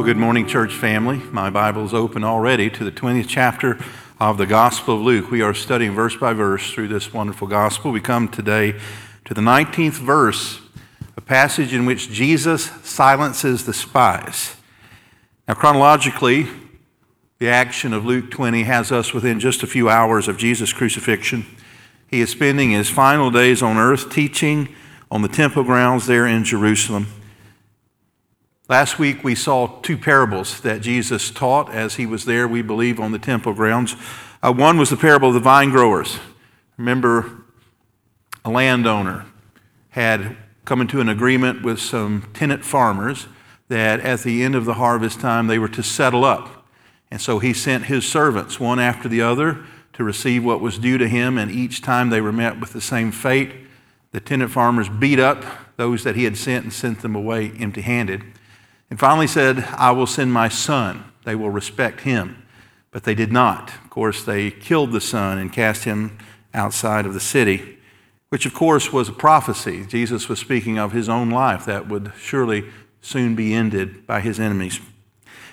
Well, good morning, church family. My Bible is open already to the 20th chapter of the Gospel of Luke. We are studying verse by verse through this wonderful gospel. We come today to the 19th verse, a passage in which Jesus silences the spies. Now, chronologically, the action of Luke 20 has us within just a few hours of Jesus' crucifixion. He is spending his final days on earth teaching on the temple grounds there in Jerusalem. Last week we saw two parables that Jesus taught as he was there, we believe, on the temple grounds. Uh, one was the parable of the vine growers. Remember, a landowner had come into an agreement with some tenant farmers that at the end of the harvest time they were to settle up. And so he sent his servants, one after the other, to receive what was due to him, and each time they were met with the same fate. The tenant farmers beat up those that he had sent and sent them away empty handed. And finally said, I will send my son. They will respect him. But they did not. Of course, they killed the son and cast him outside of the city, which, of course, was a prophecy. Jesus was speaking of his own life that would surely soon be ended by his enemies.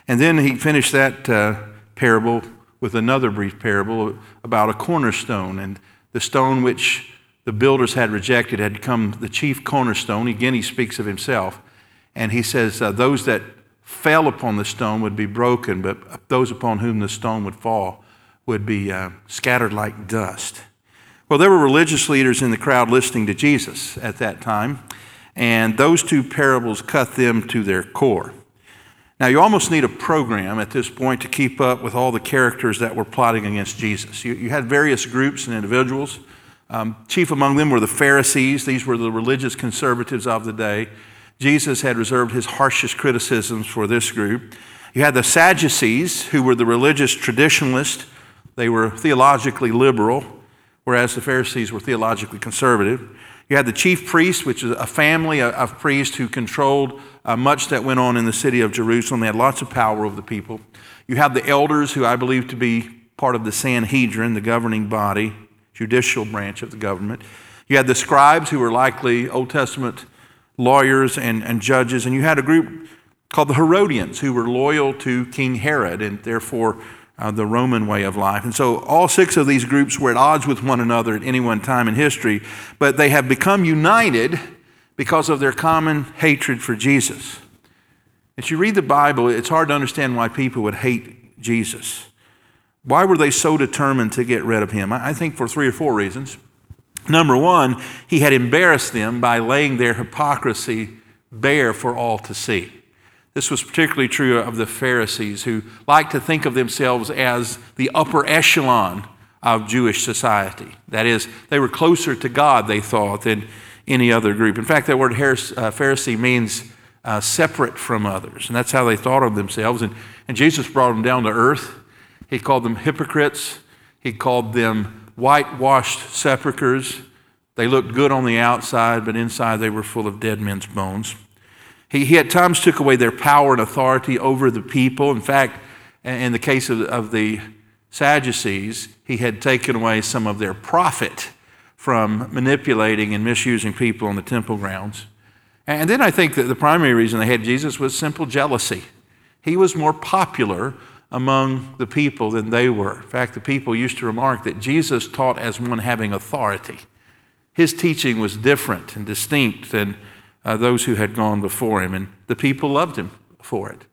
And then he finished that uh, parable with another brief parable about a cornerstone and the stone which the builders had rejected had become the chief cornerstone. Again, he speaks of himself. And he says, uh, Those that fell upon the stone would be broken, but those upon whom the stone would fall would be uh, scattered like dust. Well, there were religious leaders in the crowd listening to Jesus at that time, and those two parables cut them to their core. Now, you almost need a program at this point to keep up with all the characters that were plotting against Jesus. You, you had various groups and individuals. Um, chief among them were the Pharisees, these were the religious conservatives of the day. Jesus had reserved his harshest criticisms for this group. You had the Sadducees, who were the religious traditionalists. They were theologically liberal, whereas the Pharisees were theologically conservative. You had the chief priests, which is a family of priests who controlled uh, much that went on in the city of Jerusalem. They had lots of power over the people. You have the elders, who I believe to be part of the Sanhedrin, the governing body, judicial branch of the government. You had the scribes, who were likely Old Testament lawyers and, and judges, and you had a group called the Herodians who were loyal to King Herod and therefore uh, the Roman way of life. And so all six of these groups were at odds with one another at any one time in history, but they have become united because of their common hatred for Jesus. As you read the Bible, it's hard to understand why people would hate Jesus. Why were they so determined to get rid of him? I think for three or four reasons. Number one, he had embarrassed them by laying their hypocrisy bare for all to see. This was particularly true of the Pharisees, who liked to think of themselves as the upper echelon of Jewish society. That is, they were closer to God, they thought, than any other group. In fact, that word uh, Pharisee means uh, separate from others, and that's how they thought of themselves. And, and Jesus brought them down to earth. He called them hypocrites, he called them whitewashed sepulchres. They looked good on the outside, but inside they were full of dead men's bones. He, he at times took away their power and authority over the people. In fact, in the case of, of the Sadducees, he had taken away some of their profit from manipulating and misusing people on the temple grounds. And then I think that the primary reason they had Jesus was simple jealousy. He was more popular among the people than they were. In fact, the people used to remark that Jesus taught as one having authority. His teaching was different and distinct than uh, those who had gone before him, and the people loved him for it.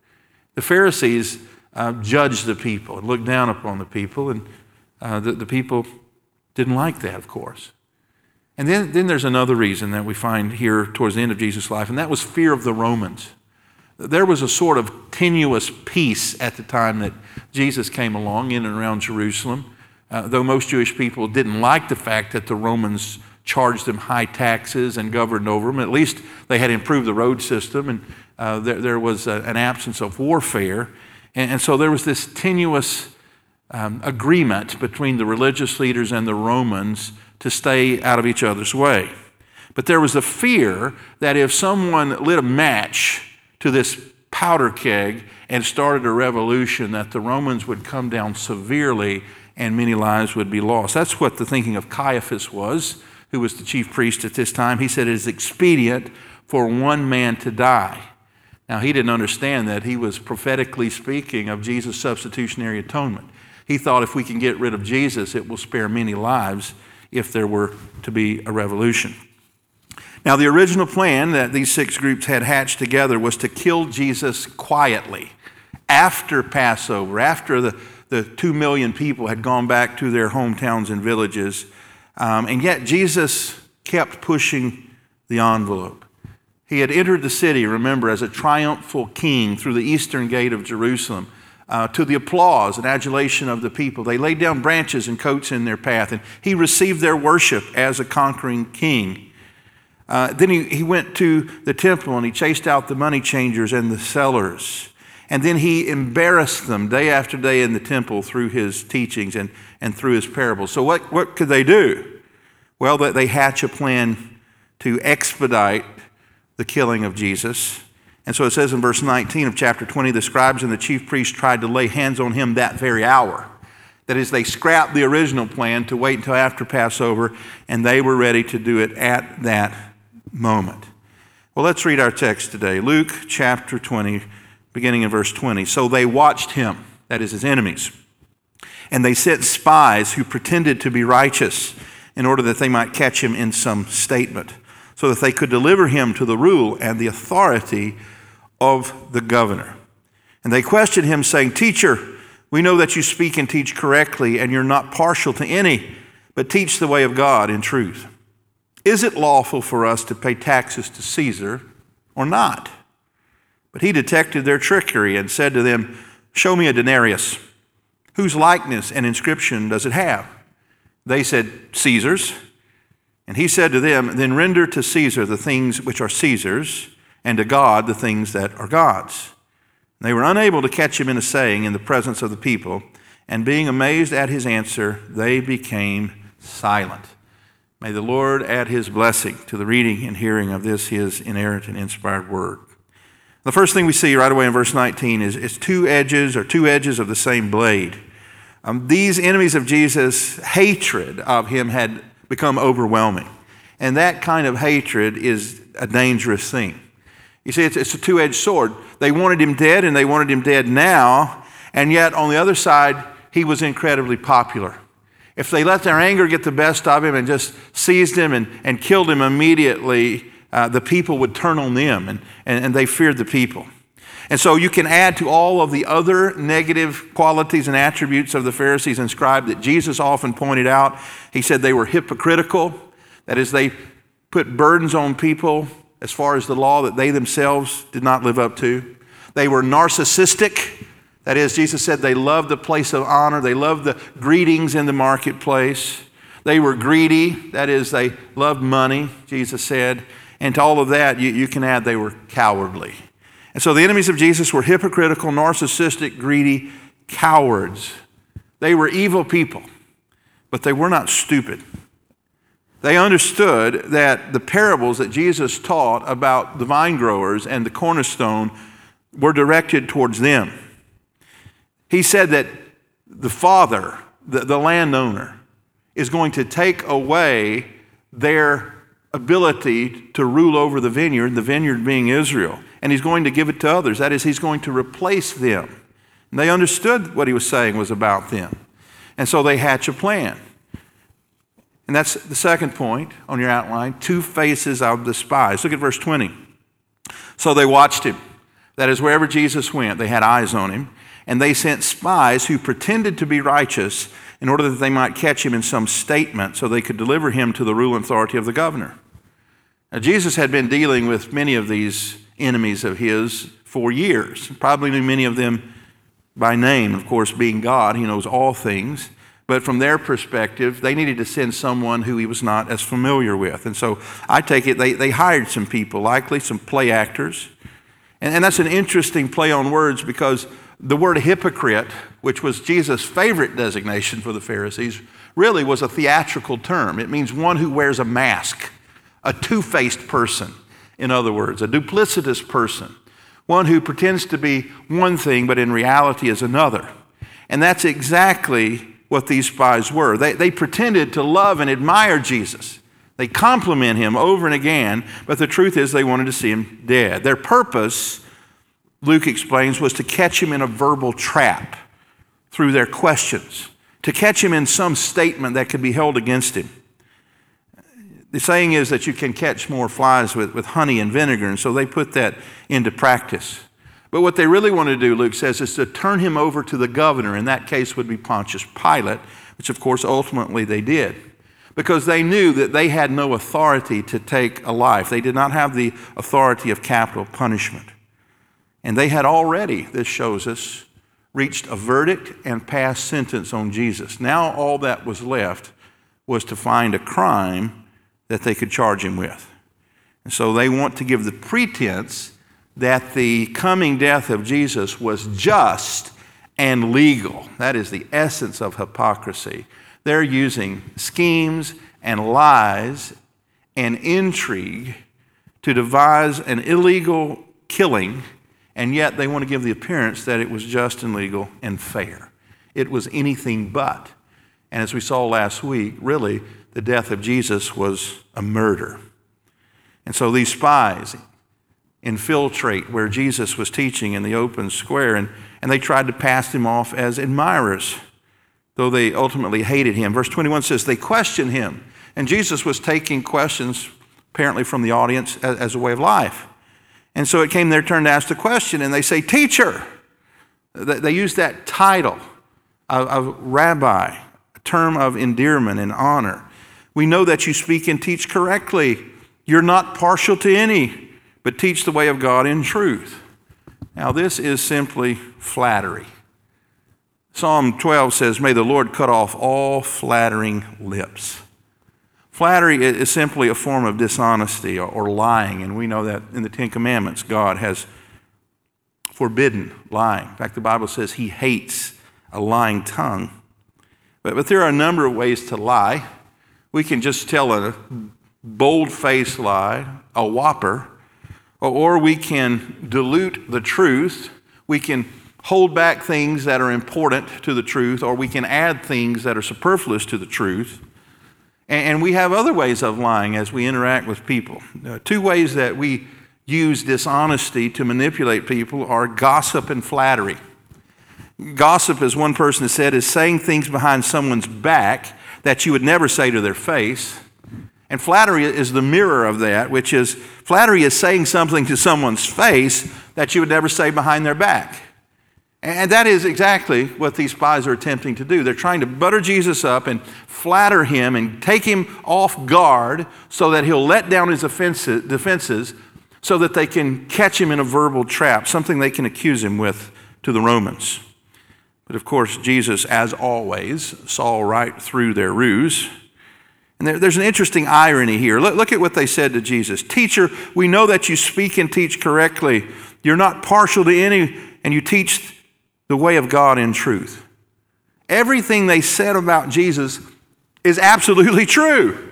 The Pharisees uh, judged the people and looked down upon the people, and uh, the, the people didn't like that, of course. And then, then there's another reason that we find here towards the end of Jesus' life, and that was fear of the Romans. There was a sort of tenuous peace at the time that Jesus came along in and around Jerusalem. Uh, though most Jewish people didn't like the fact that the Romans charged them high taxes and governed over them, at least they had improved the road system and uh, there, there, was a, an absence of warfare. And, and so there was this tenuous um, agreement between the religious leaders and the Romans to stay out of each other's way. But there was a fear that if someone lit a match to this powder keg and started a revolution, that the Romans would come down severely and many lives would be lost. That's what the thinking of Caiaphas was, who was the chief priest at this time. He said it is expedient for one man to die. Now, he didn't understand that he was prophetically speaking of Jesus' substitutionary atonement. He thought if we can get rid of Jesus, it will spare many lives if there were to be a revolution. Now, the original plan that these six groups had hatched together was to kill Jesus quietly after Passover, after the, the two million people had gone back to their hometowns and villages. Um, and yet, Jesus kept pushing the envelope. He had entered the city, remember, as a triumphal king through the eastern gate of Jerusalem. Uh, to the applause and adulation of the people. They laid down branches and coats in their path, and he received their worship as a conquering king. Uh, then he, he went to the temple and he chased out the money changers and the sellers. And then he embarrassed them day after day in the temple through his teachings and, and through his parables. So, what, what could they do? Well, that they hatch a plan to expedite the killing of Jesus. And so it says in verse 19 of chapter 20 the scribes and the chief priests tried to lay hands on him that very hour. That is, they scrapped the original plan to wait until after Passover, and they were ready to do it at that moment. Well, let's read our text today Luke chapter 20, beginning in verse 20. So they watched him, that is, his enemies, and they sent spies who pretended to be righteous in order that they might catch him in some statement, so that they could deliver him to the rule and the authority of the governor. And they questioned him, saying, Teacher, we know that you speak and teach correctly, and you're not partial to any, but teach the way of God in truth. Is it lawful for us to pay taxes to Caesar or not? But he detected their trickery and said to them, Show me a denarius. Whose likeness and inscription does it have? They said, Caesar's. And he said to them, Then render to Caesar the things which are Caesar's, and to God the things that are God's. They were unable to catch him in a saying in the presence of the people, and being amazed at his answer, they became silent. May the Lord add his blessing to the reading and hearing of this, his inerrant and inspired word. The first thing we see right away in verse 19 is, is two edges or two edges of the same blade. Um, these enemies of Jesus' hatred of him had become overwhelming. And that kind of hatred is a dangerous thing. You see, it's, it's a two edged sword. They wanted him dead, and they wanted him dead now, and yet on the other side, he was incredibly popular. If they let their anger get the best of him and just seized him and, and killed him immediately, uh, the people would turn on them, and, and, and they feared the people. And so you can add to all of the other negative qualities and attributes of the Pharisees and scribes that Jesus often pointed out. He said they were hypocritical, that is, they put burdens on people as far as the law that they themselves did not live up to. They were narcissistic, that is, Jesus said they loved the place of honor, they loved the greetings in the marketplace. They were greedy, that is, they loved money, Jesus said. And to all of that, you, you can add they were cowardly. And so the enemies of Jesus were hypocritical, narcissistic, greedy cowards. They were evil people, but they were not stupid. They understood that the parables that Jesus taught about the vine growers and the cornerstone were directed towards them. He said that the father, the, the landowner, is going to take away their ability to rule over the vineyard, the vineyard being Israel, and he's going to give it to others. That is, he's going to replace them. And they understood what he was saying was about them. And so they hatch a plan. And that's the second point on your outline two faces of the spies. Look at verse 20. So they watched him. That is, wherever Jesus went, they had eyes on him and they sent spies who pretended to be righteous in order that they might catch him in some statement so they could deliver him to the rule and authority of the governor. Now, Jesus had been dealing with many of these enemies of his for years, probably knew many of them by name. Of course, being God, he knows all things. But from their perspective, they needed to send someone who he was not as familiar with. And so I take it they, they hired some people, likely some play actors. And, and that's an interesting play on words because The word hypocrite, which was Jesus' favorite designation for the Pharisees, really was a theatrical term. It means one who wears a mask, a two faced person, in other words, a duplicitous person, one who pretends to be one thing but in reality is another. And that's exactly what these spies were. They, they pretended to love and admire Jesus. They compliment him over and again, but the truth is they wanted to see him dead. Their purpose, Luke explains, was to catch him in a verbal trap through their questions, to catch him in some statement that could be held against him. The saying is that you can catch more flies with, with honey and vinegar, and so they put that into practice. But what they really want to do, Luke says, is to turn him over to the governor. In that case, would be Pontius Pilate, which of course ultimately they did. Because they knew that they had no authority to take a life. They did not have the authority of capital punishment. And they had already, this shows us, reached a verdict and passed sentence on Jesus. Now all that was left was to find a crime that they could charge him with. And so they want to give the pretense that the coming death of Jesus was just and legal. That is the essence of hypocrisy. They're using schemes and lies and intrigue to devise an illegal killing, and yet they want to give the appearance that it was just and legal and fair. It was anything but. And as we saw last week, really, the death of Jesus was a murder. And so these spies, infiltrate where Jesus was teaching in the open square, and, and they tried to pass him off as admirers, though they ultimately hated him. Verse 21 says they questioned him, and Jesus was taking questions apparently from the audience as, as a way of life. And so it came their turn to ask the question, and they say, Teacher. They use that title of, of rabbi, a term of endearment and honor. We know that you speak and teach correctly. You're not partial to any but teach the way of God in truth. Now, this is simply flattery. Psalm 12 says, May the Lord cut off all flattering lips. Flattery is simply a form of dishonesty or lying, and we know that in the Ten Commandments, God has forbidden lying. In fact, the Bible says He hates a lying tongue. But, but there are a number of ways to lie. We can just tell a bold faced lie, a whopper, or we can dilute the truth. We can hold back things that are important to the truth, or we can add things that are superfluous to the truth. And we have other ways of lying as we interact with people. Uh, two ways that we use dishonesty to manipulate people are gossip and flattery. Gossip, as one person has said, is saying things behind someone's back that you would never say to their face. And flattery is the mirror of that, which is flattery is saying something to someone's face that you would never say behind their back. And that is exactly what these spies are attempting to do. They're trying to butter Jesus up and flatter him and take him off guard so that he'll let down his defenses so that they can catch him in a verbal trap, something they can accuse him with to the Romans. But of course, Jesus, as always, saw right through their ruse. And there, there's an interesting irony here. Look, look at what they said to Jesus Teacher, we know that you speak and teach correctly. You're not partial to any, and you teach the way of God in truth. Everything they said about Jesus is absolutely true.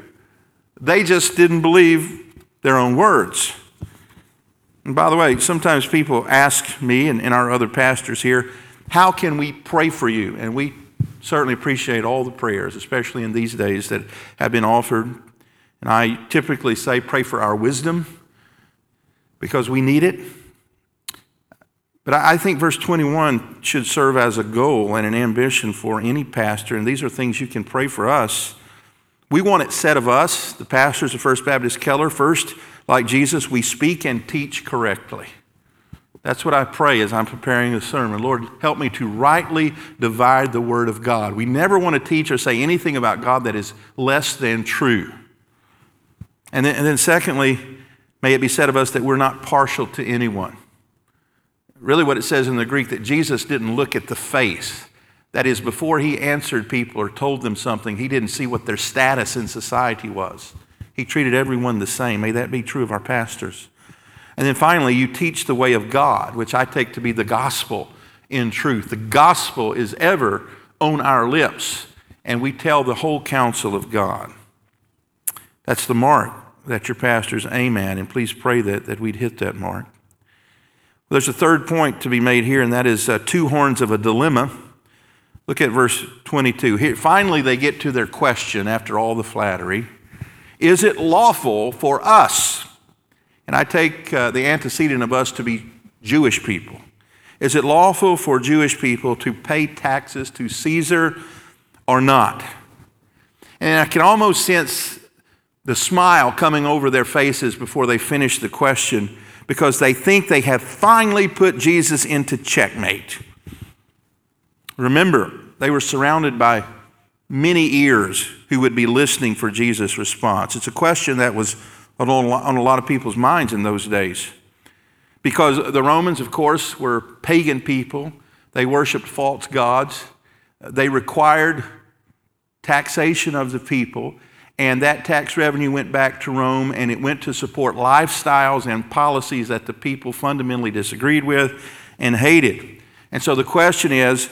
They just didn't believe their own words. And by the way, sometimes people ask me and, and our other pastors here, how can we pray for you? And we certainly appreciate all the prayers, especially in these days that have been offered. And I typically say, pray for our wisdom because we need it. But I think verse 21 should serve as a goal and an ambition for any pastor, and these are things you can pray for us. We want it said of us, the pastors of First Baptist Keller, first, like Jesus, we speak and teach correctly. That's what I pray as I'm preparing the sermon. Lord, help me to rightly divide the Word of God. We never want to teach or say anything about God that is less than true. And then, and then secondly, may it be said of us that we're not partial to anyone. Really, what it says in the Greek that Jesus didn't look at the face. That is, before he answered people or told them something, he didn't see what their status in society was. He treated everyone the same. May that be true of our pastors. And then finally, you teach the way of God, which I take to be the gospel in truth. The gospel is ever on our lips, and we tell the whole counsel of God. That's the mark that your pastors aim at, and please pray that, that we'd hit that mark. There's a third point to be made here, and that is uh, two horns of a dilemma. Look at verse 22. Here, finally, they get to their question after all the flattery Is it lawful for us? And I take uh, the antecedent of us to be Jewish people. Is it lawful for Jewish people to pay taxes to Caesar or not? And I can almost sense the smile coming over their faces before they finish the question because they think they have finally put Jesus into checkmate. Remember, they were surrounded by many ears who would be listening for Jesus' response. It's a question that was on a lot of people's minds in those days. Because the Romans, of course, were pagan people, they worshiped false gods, they required taxation of the people, and that tax revenue went back to Rome and it went to support lifestyles and policies that the people fundamentally disagreed with and hated. And so the question is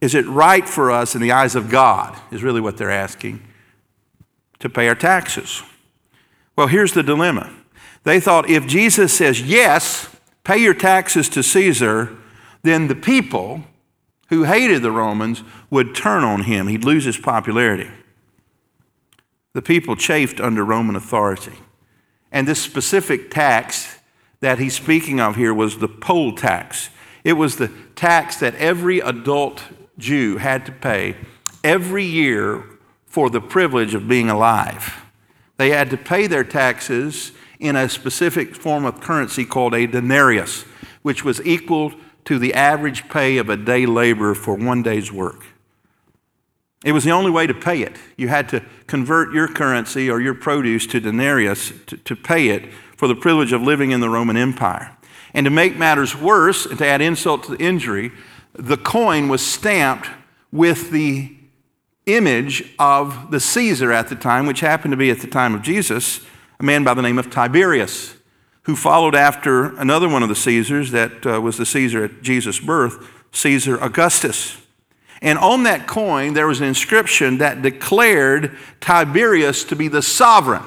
is it right for us in the eyes of God, is really what they're asking, to pay our taxes? Well, here's the dilemma. They thought if Jesus says, yes, pay your taxes to Caesar, then the people who hated the Romans would turn on him. He'd lose his popularity. The people chafed under Roman authority. And this specific tax that he's speaking of here was the poll tax. It was the tax that every adult Jew had to pay every year for the privilege of being alive. They had to pay their taxes in a specific form of currency called a denarius, which was equal to the average pay of a day laborer for one day's work. It was the only way to pay it. You had to convert your currency or your produce to denarius to, to pay it for the privilege of living in the Roman Empire. And to make matters worse, and to add insult to injury, the coin was stamped with the image of the Caesar at the time, which happened to be at the time of Jesus, a man by the name of Tiberius, who followed after another one of the Caesars that uh, was the Caesar at Jesus' birth, Caesar Augustus. And on that coin, there was an inscription that declared Tiberius to be the sovereign.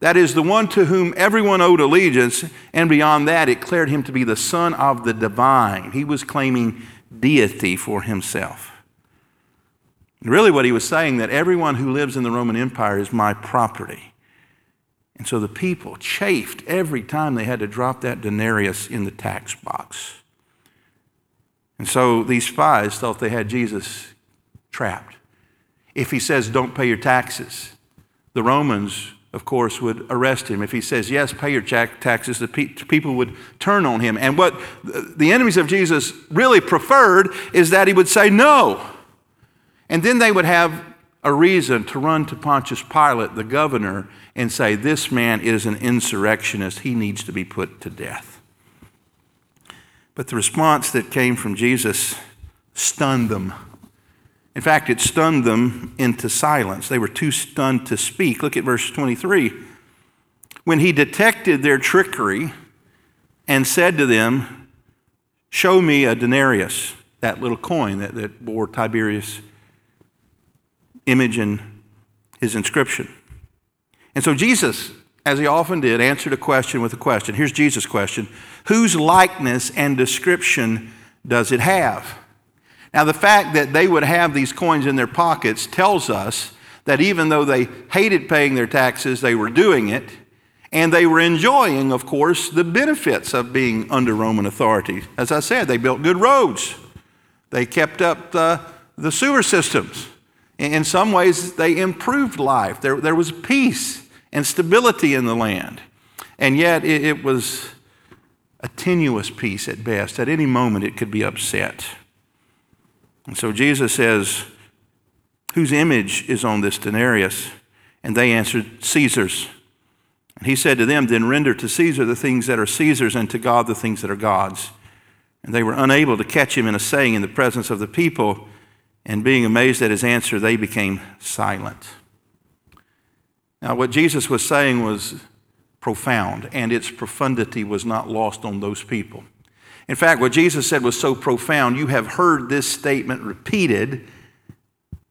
That is, the one to whom everyone owed allegiance, and beyond that, it declared him to be the son of the divine. He was claiming deity for himself. And really, what he was saying that everyone who lives in the Roman Empire is my property. And so the people chafed every time they had to drop that denarius in the tax box. And so these spies thought they had Jesus trapped. If he says, don't pay your taxes, the Romans, of course, would arrest him. If he says, yes, pay your taxes, the people would turn on him. And what the enemies of Jesus really preferred is that he would say no. And then they would have a reason to run to Pontius Pilate, the governor, and say, This man is an insurrectionist. He needs to be put to death. But the response that came from Jesus stunned them. In fact, it stunned them into silence. They were too stunned to speak. Look at verse 23. When he detected their trickery and said to them, Show me a denarius, that little coin that, that bore Tiberius' image and his inscription. And so Jesus as he often did, answered a question with a question. Here's Jesus' question Whose likeness and description does it have? Now, the fact that they would have these coins in their pockets tells us that even though they hated paying their taxes, they were doing it. And they were enjoying, of course, the benefits of being under Roman authority. As I said, they built good roads, they kept up the, the sewer systems. In some ways, they improved life. There, there was peace and stability in the land. And yet it, it was a tenuous peace at best. At any moment, it could be upset. And so Jesus says, Whose image is on this denarius? And they answered, Caesar's. And he said to them, Then render to Caesar the things that are Caesar's, and to God the things that are God's. And they were unable to catch him in a saying in the presence of the people. And being amazed at his answer, they became silent. Now, what Jesus was saying was profound, and its profundity was not lost on those people. In fact, what Jesus said was so profound, you have heard this statement repeated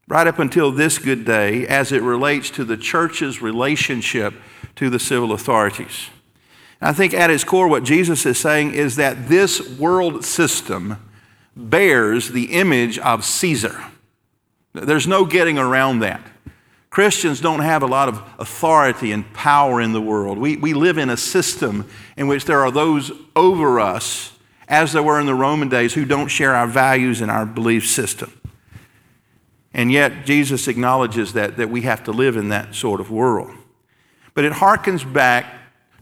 right up until this good day as it relates to the church's relationship to the civil authorities. And I think at its core, what Jesus is saying is that this world system bears the image of Caesar. There's no getting around that. Christians don't have a lot of authority and power in the world. We, we live in a system in which there are those over us, as there were in the Roman days, who don't share our values and our belief system. And yet, Jesus acknowledges that, that we have to live in that sort of world. But it harkens back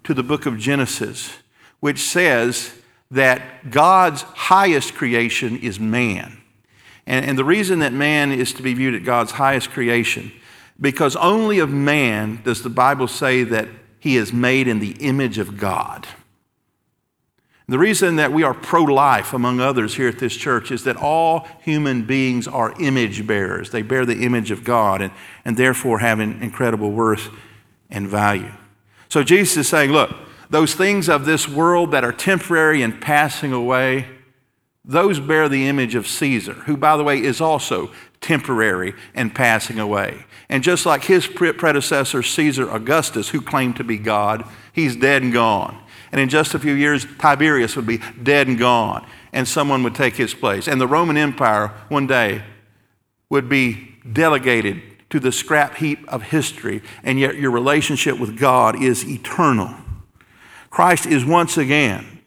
to the book of Genesis, which says that God's highest creation is man. And, and the reason that man is to be viewed at God's highest creation, because only of man does the Bible say that he is made in the image of God. The reason that we are pro life, among others, here at this church is that all human beings are image bearers. They bear the image of God and, and therefore have an incredible worth and value. So Jesus is saying, look, those things of this world that are temporary and passing away, those bear the image of Caesar, who, by the way, is also temporary and passing away. And just like his predecessor, Caesar Augustus, who claimed to be God, he's dead and gone. And in just a few years, Tiberius would be dead and gone, and someone would take his place. And the Roman Empire, one day, would be delegated to the scrap heap of history, and yet your relationship with God is eternal. Christ is once again,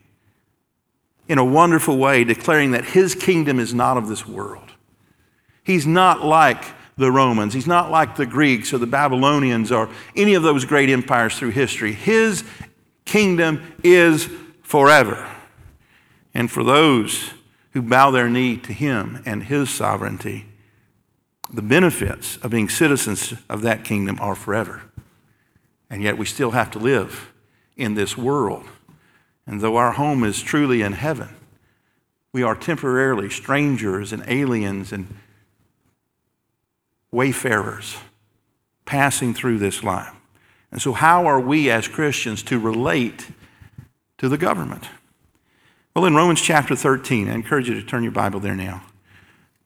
in a wonderful way, declaring that his kingdom is not of this world. He's not like the Romans. He's not like the Greeks or the Babylonians or any of those great empires through history. His kingdom is forever. And for those who bow their knee to him and his sovereignty, the benefits of being citizens of that kingdom are forever. And yet we still have to live in this world. And though our home is truly in heaven, we are temporarily strangers and aliens and wayfarers passing through this life. And so, how are we as Christians to relate to the government? Well, in Romans chapter 13, I encourage you to turn your Bible there now.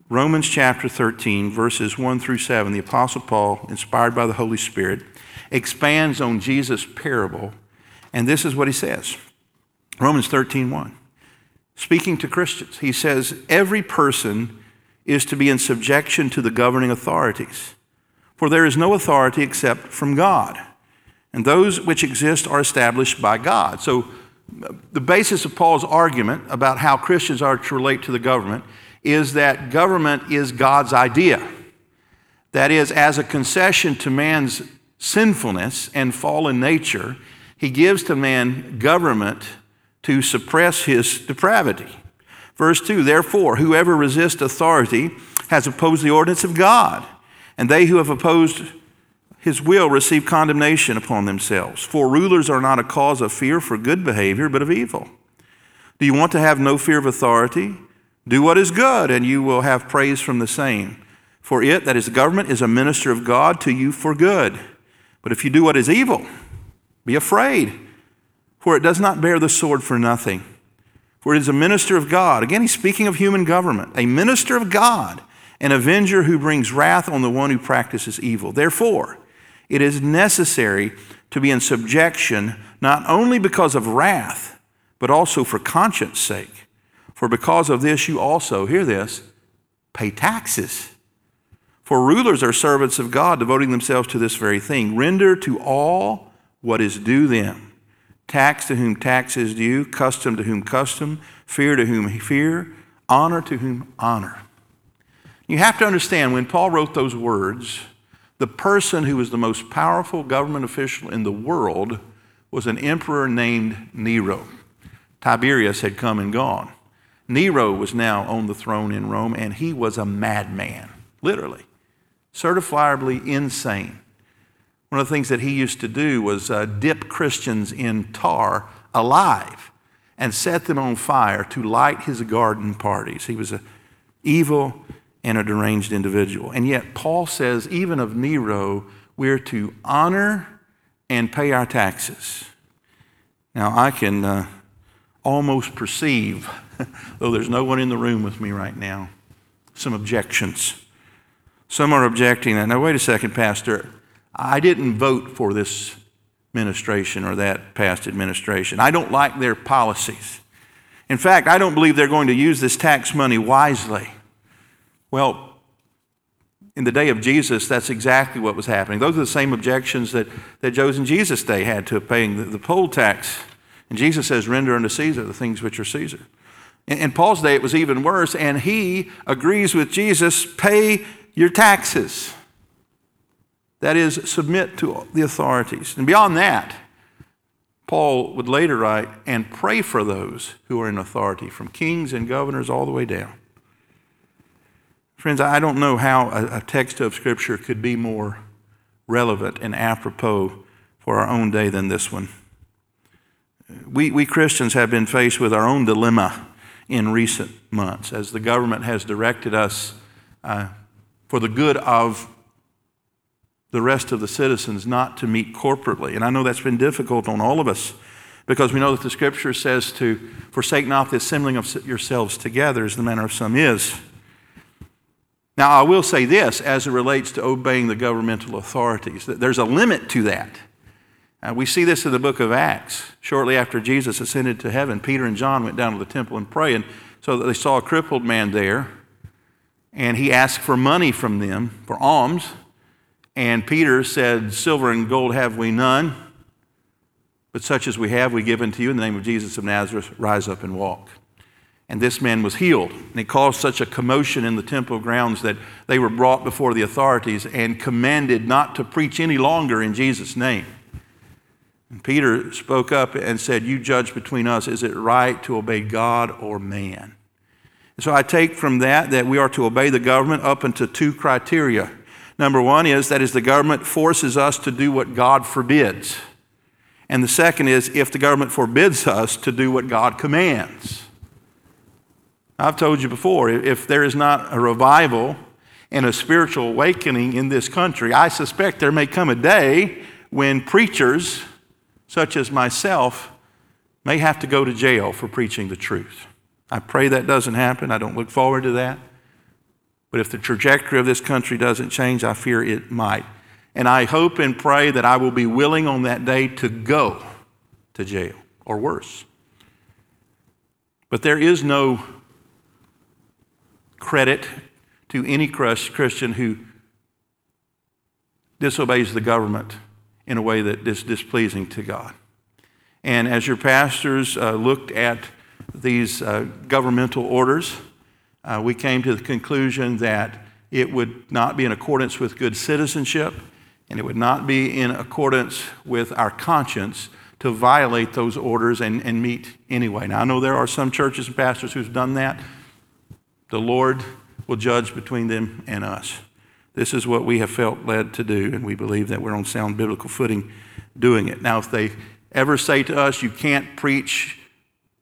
Romans chapter 13, verses 1 through 7, the Apostle Paul, inspired by the Holy Spirit, expands on Jesus' parable, and this is what he says Romans 13, 1. Speaking to Christians, he says, Every person is to be in subjection to the governing authorities, for there is no authority except from God and those which exist are established by God. So, the basis of Paul's argument about how Christians are to relate to the government is that government is God's idea. That is, as a concession to man's sinfulness and fallen nature, he gives to man government to suppress his depravity. Verse 2 Therefore, whoever resists authority has opposed the ordinance of God, and they who have opposed his will receive condemnation upon themselves. For rulers are not a cause of fear for good behavior, but of evil. Do you want to have no fear of authority? Do what is good, and you will have praise from the same. For it, that is government, is a minister of God to you for good. But if you do what is evil, be afraid, for it does not bear the sword for nothing. For it is a minister of God. Again, he's speaking of human government, a minister of God, an avenger who brings wrath on the one who practices evil. Therefore, it is necessary to be in subjection not only because of wrath, but also for conscience sake. For because of this, you also, hear this, pay taxes. For rulers are servants of God, devoting themselves to this very thing. Render to all what is due them tax to whom tax is due, custom to whom custom, fear to whom fear, honor to whom honor. You have to understand when Paul wrote those words, the person who was the most powerful government official in the world was an emperor named Nero. Tiberius had come and gone. Nero was now on the throne in Rome, and he was a madman, literally, certifiably insane. One of the things that he used to do was uh, dip Christians in tar alive and set them on fire to light his garden parties. He was an evil, and a deranged individual. And yet, Paul says, even of Nero, we're to honor and pay our taxes. Now, I can, uh, almost perceive, though there's no one in the room with me right now, some objections. Some are objecting that, now, wait a second, Pastor. I didn't vote for this administration or that past administration. I don't like their policies. In fact, I don't believe they're going to use this tax money wisely. Well, in the day of Jesus, that's exactly what was happening. Those are the same objections that, that Jews in Jesus' day had to paying the, the poll tax. And Jesus says, Render unto Caesar the things which are Caesar. In, in Paul's day, it was even worse, and he agrees with Jesus pay your taxes. That is, submit to the authorities. And beyond that, Paul would later write, and pray for those who are in authority, from kings and governors all the way down. Friends, I don't know how a, text of Scripture could be more relevant and apropos for our own day than this one. We, we Christians have been faced with our own dilemma in recent months as the government has directed us uh, for the good of the rest of the citizens not to meet corporately. And I know that's been difficult on all of us because we know that the scripture says to forsake not the assembling of yourselves together as the manner of some is. Now, I will say this as it relates to obeying the governmental authorities, that there's a limit to that. Uh, we see this in the book of Acts. Shortly after Jesus ascended to heaven, Peter and John went down to the temple and prayed, and so they saw a crippled man there and he asked for money from them for alms. And Peter said, Silver and gold have we none, but such as we have we give unto you in the name of Jesus of Nazareth, rise up and walk. And this man was healed. And it caused such a commotion in the temple grounds that they were brought before the authorities and commanded not to preach any longer in Jesus' name. And Peter spoke up and said, You judge between us. Is it right to obey God or man? And So I take from that that we are to obey the government up into two criteria. Number one is that is the government forces us to do what God forbids. And the second is if the government forbids us to do what God commands. I've told you before, if there is not a revival and a spiritual awakening in this country, I suspect there may come a day when preachers, such as myself, may have to go to jail for preaching the truth. I pray that doesn't happen. I don't look forward to that. But if the trajectory of this country doesn't change, I fear it might. And I hope and pray that I will be willing on that day to go to jail or worse. But there is no credit to any Christian who disobeys the government in a way that is displeasing to God. And as your pastors uh, looked at these uh, governmental orders, uh, we came to the conclusion that it would not be in accordance with good citizenship and it would not be in accordance with our conscience to violate those orders and, and meet anyway. Now, I know there are some churches and pastors who've done that. The Lord will judge between them and us. This is what we have felt led to do, and we believe that we're on sound biblical footing doing it. Now, if they ever say to us, you can't preach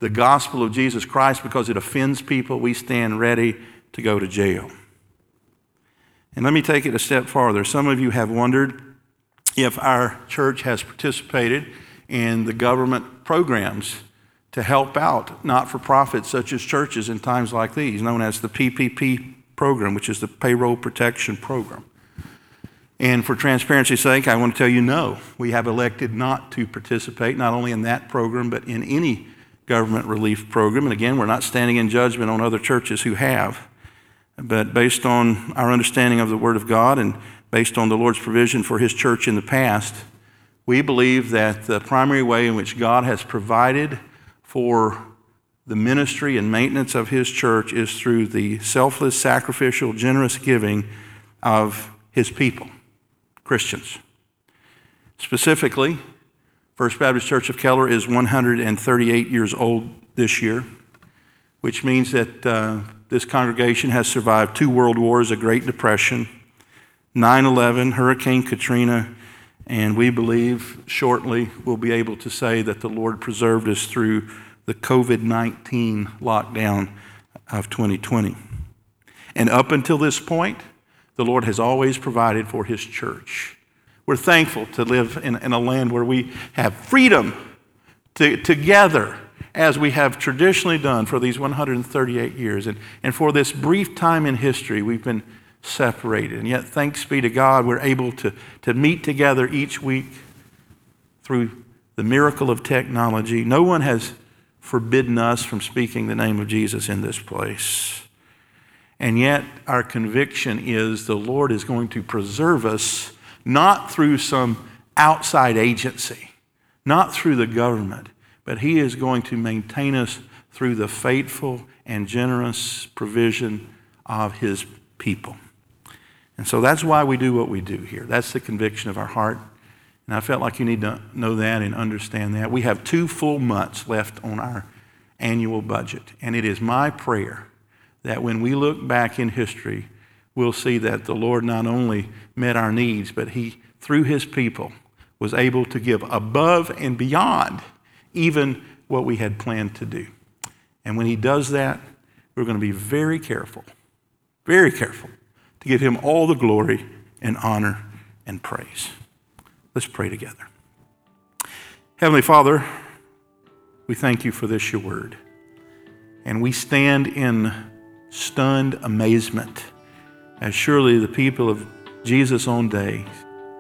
the gospel of Jesus Christ because it offends people, we stand ready to go to jail. And let me take it a step farther. Some of you have wondered if our church has participated in the government programs to help out not for profits such as churches in times like these, known as the PPP program, which is the Payroll Protection Program. And for transparency's sake, I want to tell you no. We have elected not to participate, not only in that program, but in any government relief program. And again, we're not standing in judgment on other churches who have. But based on our understanding of the Word of God and based on the Lord's provision for His church in the past, we believe that the primary way in which God has provided for the ministry and maintenance of His church is through the selfless, sacrificial, generous giving of His people, Christians. Specifically, First Baptist Church of Keller is 138 years old this year, which means that uh, this congregation has survived two world wars, a Great Depression, 9 11, Hurricane Katrina, and we believe shortly we'll be able to say that the Lord preserved us through the COVID 19 lockdown of 2020. And up until this point, the Lord has always provided for His church. We're thankful to live in, in a land where we have freedom to, together as we have traditionally done for these 138 years. And, and for this brief time in history, we've been separated. And yet, thanks be to God, we're able to, to meet together each week through the miracle of technology. No one has forbidden us from speaking the name of Jesus in this place. And yet, our conviction is the Lord is going to preserve us not through some outside agency, not through the government, but He is going to maintain us through the faithful and generous provision of His people. And so that's why we do what we do here. That's the conviction of our heart. And I felt like you need to know that and understand that. We have two full months left on our annual budget. And it is my prayer that when we look back in history, we'll see that the Lord not only met our needs, but He, through His people, was able to give above and beyond even what we had planned to do. And when He does that, we're going to be very careful, very careful to give Him all the glory and honor and praise. Let's pray together. Heavenly Father, we thank you for this, your word. And we stand in stunned amazement, as surely the people of Jesus' own day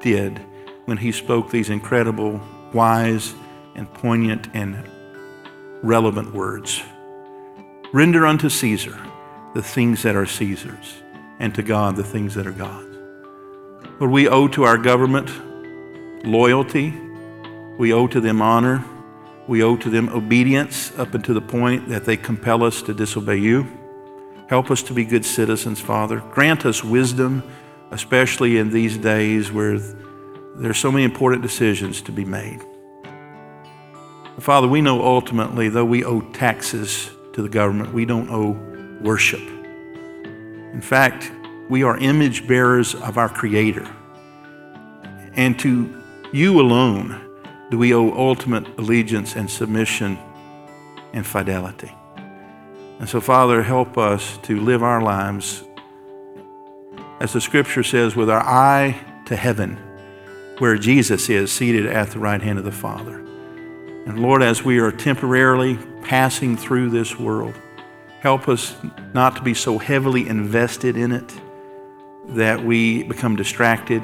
did when he spoke these incredible, wise, and poignant and relevant words. Render unto Caesar the things that are Caesar's, and to God the things that are God's. Lord, we owe to our government loyalty, we owe to them honor, we owe to them obedience up until the point that they compel us to disobey you. Help us to be good citizens, Father. Grant us wisdom, especially in these days where there are so many important decisions to be made. Father, we know ultimately, though we owe taxes to the government, we don't owe worship. In fact, we are image bearers of our Creator. And to you alone do we owe ultimate allegiance and submission and fidelity. And so, Father, help us to live our lives, as the scripture says, with our eye to heaven, where Jesus is seated at the right hand of the Father. And Lord, as we are temporarily passing through this world, help us not to be so heavily invested in it that we become distracted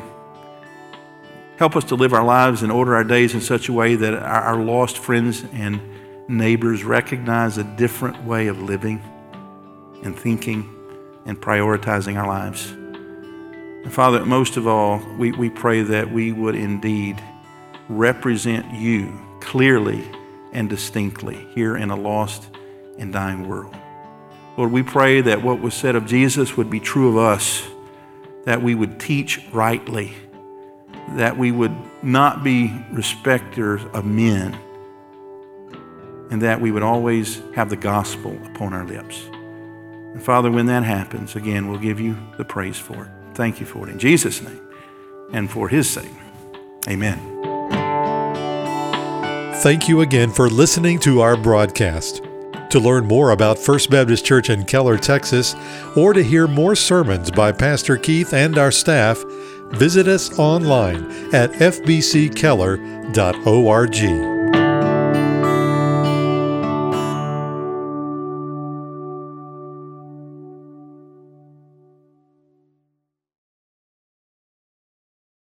Help us to live our lives and order our days in such a way that our, lost friends and neighbors recognize a different way of living and thinking and prioritizing our lives. And Father, most of all, we, we pray that we would indeed represent you clearly and distinctly here in a lost and dying world. Lord, we pray that what was said of Jesus would be true of us, that we would teach rightly that we would not be respecters of men and that we would always have the gospel upon our lips. And Father, when that happens, again, we'll give you the praise for it. Thank you for it in Jesus' name and for his sake. Amen. Thank you again for listening to our broadcast. To learn more about First Baptist Church in Keller, Texas, or to hear more sermons by Pastor Keith and our staff, visit us online at fbckeller.org.